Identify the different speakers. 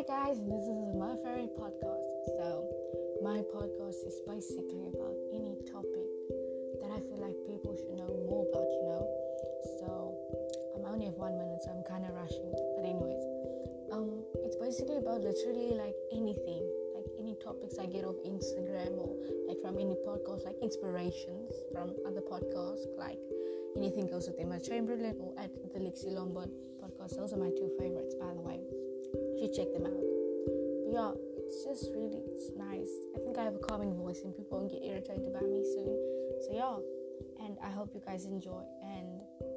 Speaker 1: Hi guys, this is my favorite podcast. So, my podcast is basically about any topic that I feel like people should know more about, you know. So, I'm only have one minute, so I'm kind of rushing. But anyways, um, it's basically about literally like anything, like any topics I get off Instagram or like from any podcast, like inspirations from other podcasts, like anything goes with Emma Chamberlain or at the Lexi Lombard podcast. Those are my two favorites, check them out. But yeah, it's just really it's nice. I think I have a calming voice and people won't get irritated by me soon. So yeah, and I hope you guys enjoy. And.